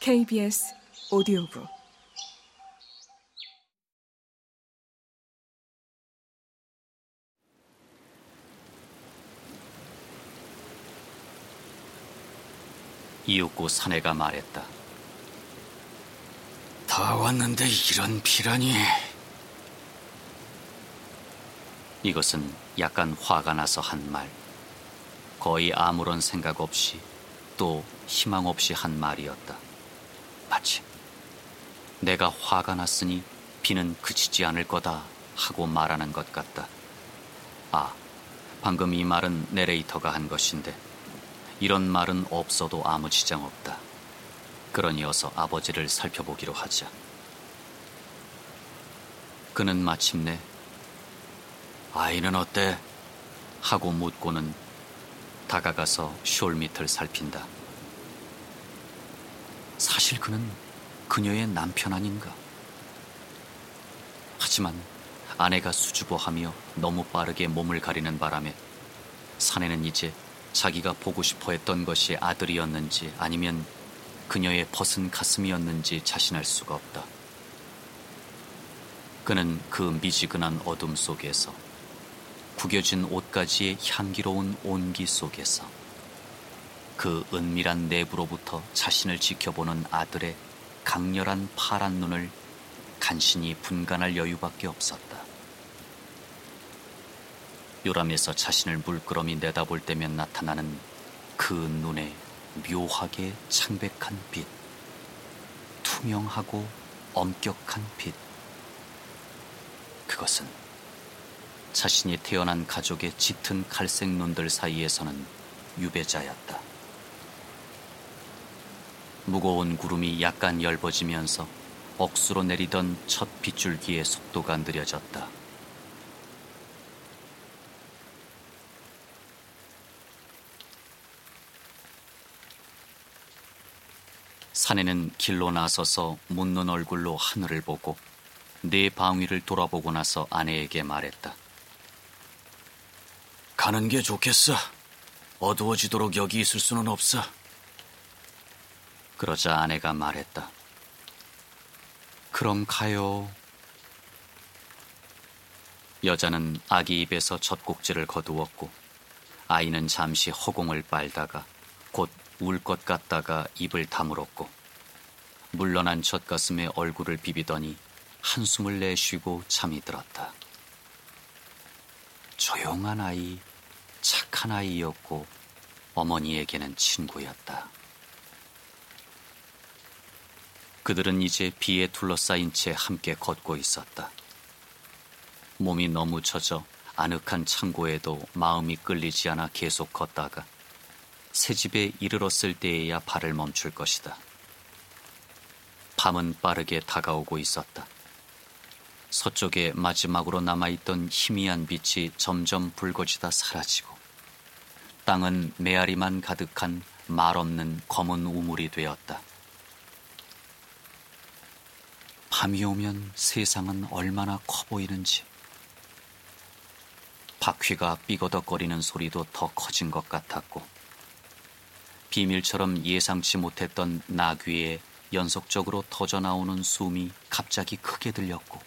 KBS 오디오북 이윽고 사내가 말했다. 다 왔는데 이런 비라니. 이것은 약간 화가 나서 한 말. 거의 아무런 생각 없이 또 희망 없이 한 말이었다. 마치 내가 화가 났으니 비는 그치지 않을 거다 하고 말하는 것 같다. 아, 방금 이 말은 내레이터가 한 것인데 이런 말은 없어도 아무 지장 없다. 그러니 어서 아버지를 살펴보기로 하자. 그는 마침내 아이는 어때? 하고 묻고는 다가가서 숄 밑을 살핀다. 사실 그는 그녀의 남편 아닌가? 하지만 아내가 수줍어하며 너무 빠르게 몸을 가리는 바람에 사내는 이제 자기가 보고 싶어 했던 것이 아들이었는지 아니면 그녀의 벗은 가슴이었는지 자신할 수가 없다. 그는 그 미지근한 어둠 속에서 구겨진 옷가지의 향기로운 온기 속에서 그 은밀한 내부로부터 자신을 지켜보는 아들의 강렬한 파란 눈을 간신히 분간할 여유밖에 없었다. 요람에서 자신을 물끄러미 내다볼 때면 나타나는 그 눈에 묘하게 창백한 빛, 투명하고 엄격한 빛. 그것은 자신이 태어난 가족의 짙은 갈색 눈들 사이에서는 유배자였다. 무거운 구름이 약간 엷어지면서 억수로 내리던 첫 빗줄기의 속도가 느려졌다. 사내는 길로 나서서 묻는 얼굴로 하늘을 보고 네 방위를 돌아보고 나서 아내에게 말했다. 가는 게 좋겠어. 어두워지도록 여기 있을 수는 없어. 그러자 아내가 말했다. 그럼 가요. 여자는 아기 입에서 젖꼭지를 거두었고 아이는 잠시 허공을 빨다가 곧 울 것 같다가 입을 다물었고 물러난 젖가슴에 얼굴을 비비더니 한숨을 내쉬고 잠이 들었다. 조용한 아이, 착한 아이였고 어머니에게는 친구였다. 그들은 이제 비에 둘러싸인 채 함께 걷고 있었다. 몸이 너무 젖어 아늑한 창고에도 마음이 끌리지 않아 계속 걷다가 새 집에 이르렀을 때에야 발을 멈출 것이다. 밤은 빠르게 다가오고 있었다. 서쪽에 마지막으로 남아있던 희미한 빛이 점점 붉어지다 사라지고 땅은 메아리만 가득한 말 없는 검은 우물이 되었다. 밤이 오면 세상은 얼마나 커 보이는지. 바퀴가 삐거덕거리는 소리도 더 커진 것 같았고, 비밀처럼 예상치 못했던 나귀에 연속적으로 터져나오는 숨이 갑자기 크게 들렸고,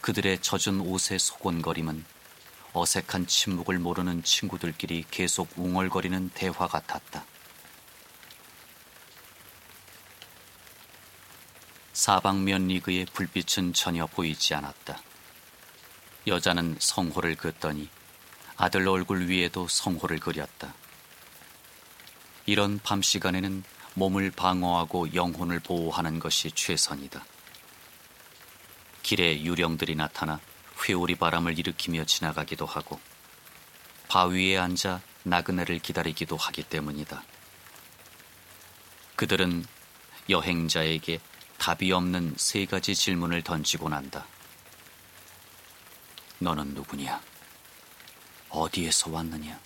그들의 젖은 옷의 소곤거림은 어색한 침묵을 모르는 친구들끼리 계속 웅얼거리는 대화 같았다. 사방면 리그의 불빛은 전혀 보이지 않았다. 여자는 성호를 긋더니 아들 얼굴 위에도 성호를 그렸다. 이런 밤 시간에는 몸을 방어하고 영혼을 보호하는 것이 최선이다. 길에 유령들이 나타나 회오리 바람을 일으키며 지나가기도 하고 바위에 앉아 나그네를 기다리기도 하기 때문이다. 그들은 여행자에게 답이 없는 세 가지 질문을 던지고 난다. 너는 누구냐? 어디에서 왔느냐?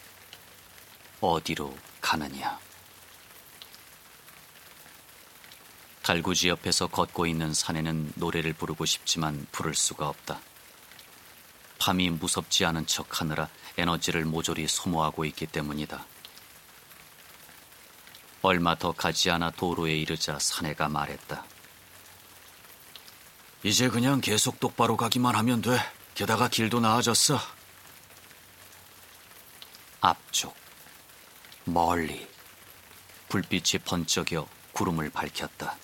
어디로 가느냐? 달구지 옆에서 걷고 있는 사내는 노래를 부르고 싶지만 부를 수가 없다. 밤이 무섭지 않은 척 하느라 에너지를 모조리 소모하고 있기 때문이다. 얼마 더 가지 않아 도로에 이르자 사내가 말했다. 이제 그냥 계속 똑바로 가기만 하면 돼. 게다가 길도 나아졌어. 앞쪽, 멀리 불빛이 번쩍여 구름을 밝혔다.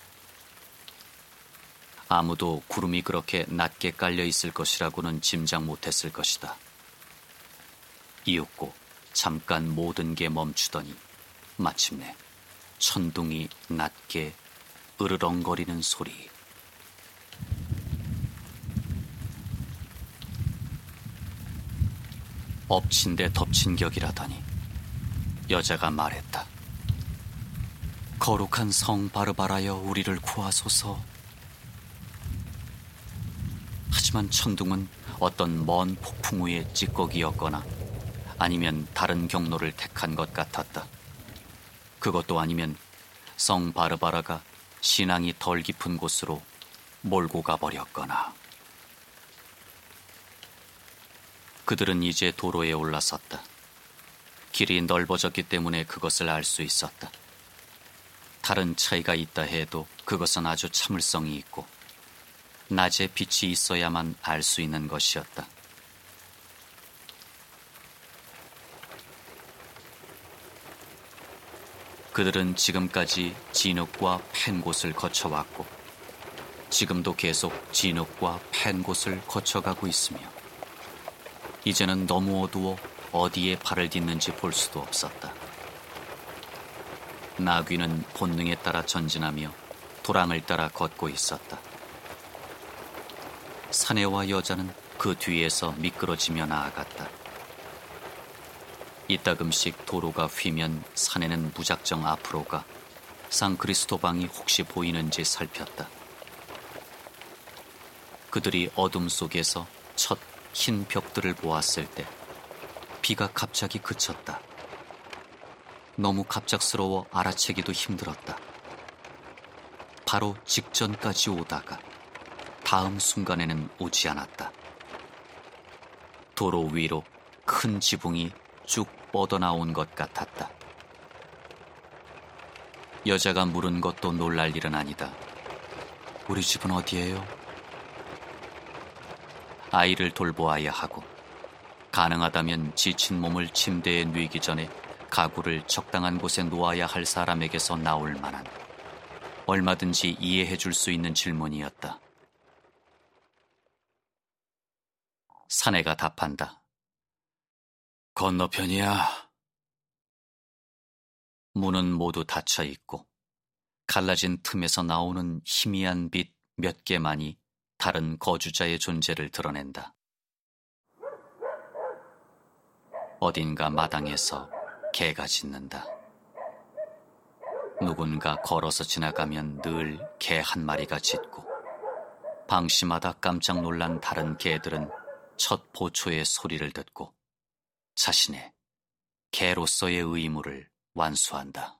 아무도 구름이 그렇게 낮게 깔려 있을 것이라고는 짐작 못했을 것이다. 이윽고 잠깐 모든 게 멈추더니 마침내 천둥이 낮게 으르렁거리는 소리. 엎친 데 덮친 격이라더니 여자가 말했다. 거룩한 성 바르바라여 우리를 구하소서. 하지만 천둥은 어떤 먼 폭풍 우의 찌꺼기였거나 아니면 다른 경로를 택한 것 같았다. 그것도 아니면 성 바르바라가 신앙이 덜 깊은 곳으로 몰고 가버렸거나. 그들은 이제 도로에 올라섰다. 길이 넓어졌기 때문에 그것을 알 수 있었다. 다른 차이가 있다 해도 그것은 아주 참을성이 있고 낮에 빛이 있어야만 알 수 있는 것이었다. 그들은 지금까지 진흙과 팬 곳을 거쳐왔고 지금도 계속 진흙과 팬 곳을 거쳐가고 있으며 이제는 너무 어두워 어디에 발을 딛는지 볼 수도 없었다. 나귀는 본능에 따라 전진하며 도랑을 따라 걷고 있었다. 사내와 여자는 그 뒤에서 미끄러지며 나아갔다. 이따금씩 도로가 휘면 사내는 무작정 앞으로 가 상크리스토방이 혹시 보이는지 살폈다. 그들이 어둠 속에서 첫 흰 벽들을 보았을 때 비가 갑자기 그쳤다. 너무 갑작스러워 알아채기도 힘들었다. 바로 직전까지 오다가 다음 순간에는 오지 않았다. 도로 위로 큰 지붕이 쭉 뻗어나온 것 같았다. 여자가 물은 것도 놀랄 일은 아니다. 우리 집은 어디예요? 아이를 돌보아야 하고 가능하다면 지친 몸을 침대에 누이기 전에 가구를 적당한 곳에 놓아야 할 사람에게서 나올 만한 얼마든지 이해해 줄 수 있는 질문이었다. 사내가 답한다. 건너편이야. 문은 모두 닫혀 있고 갈라진 틈에서 나오는 희미한 빛 몇 개만이 다른 거주자의 존재를 드러낸다. 어딘가 마당에서 개가 짖는다. 누군가 걸어서 지나가면 늘 개 한 마리가 짖고 방심하다 깜짝 놀란 다른 개들은 첫 보초의 소리를 듣고 자신의 개로서의 의무를 완수한다.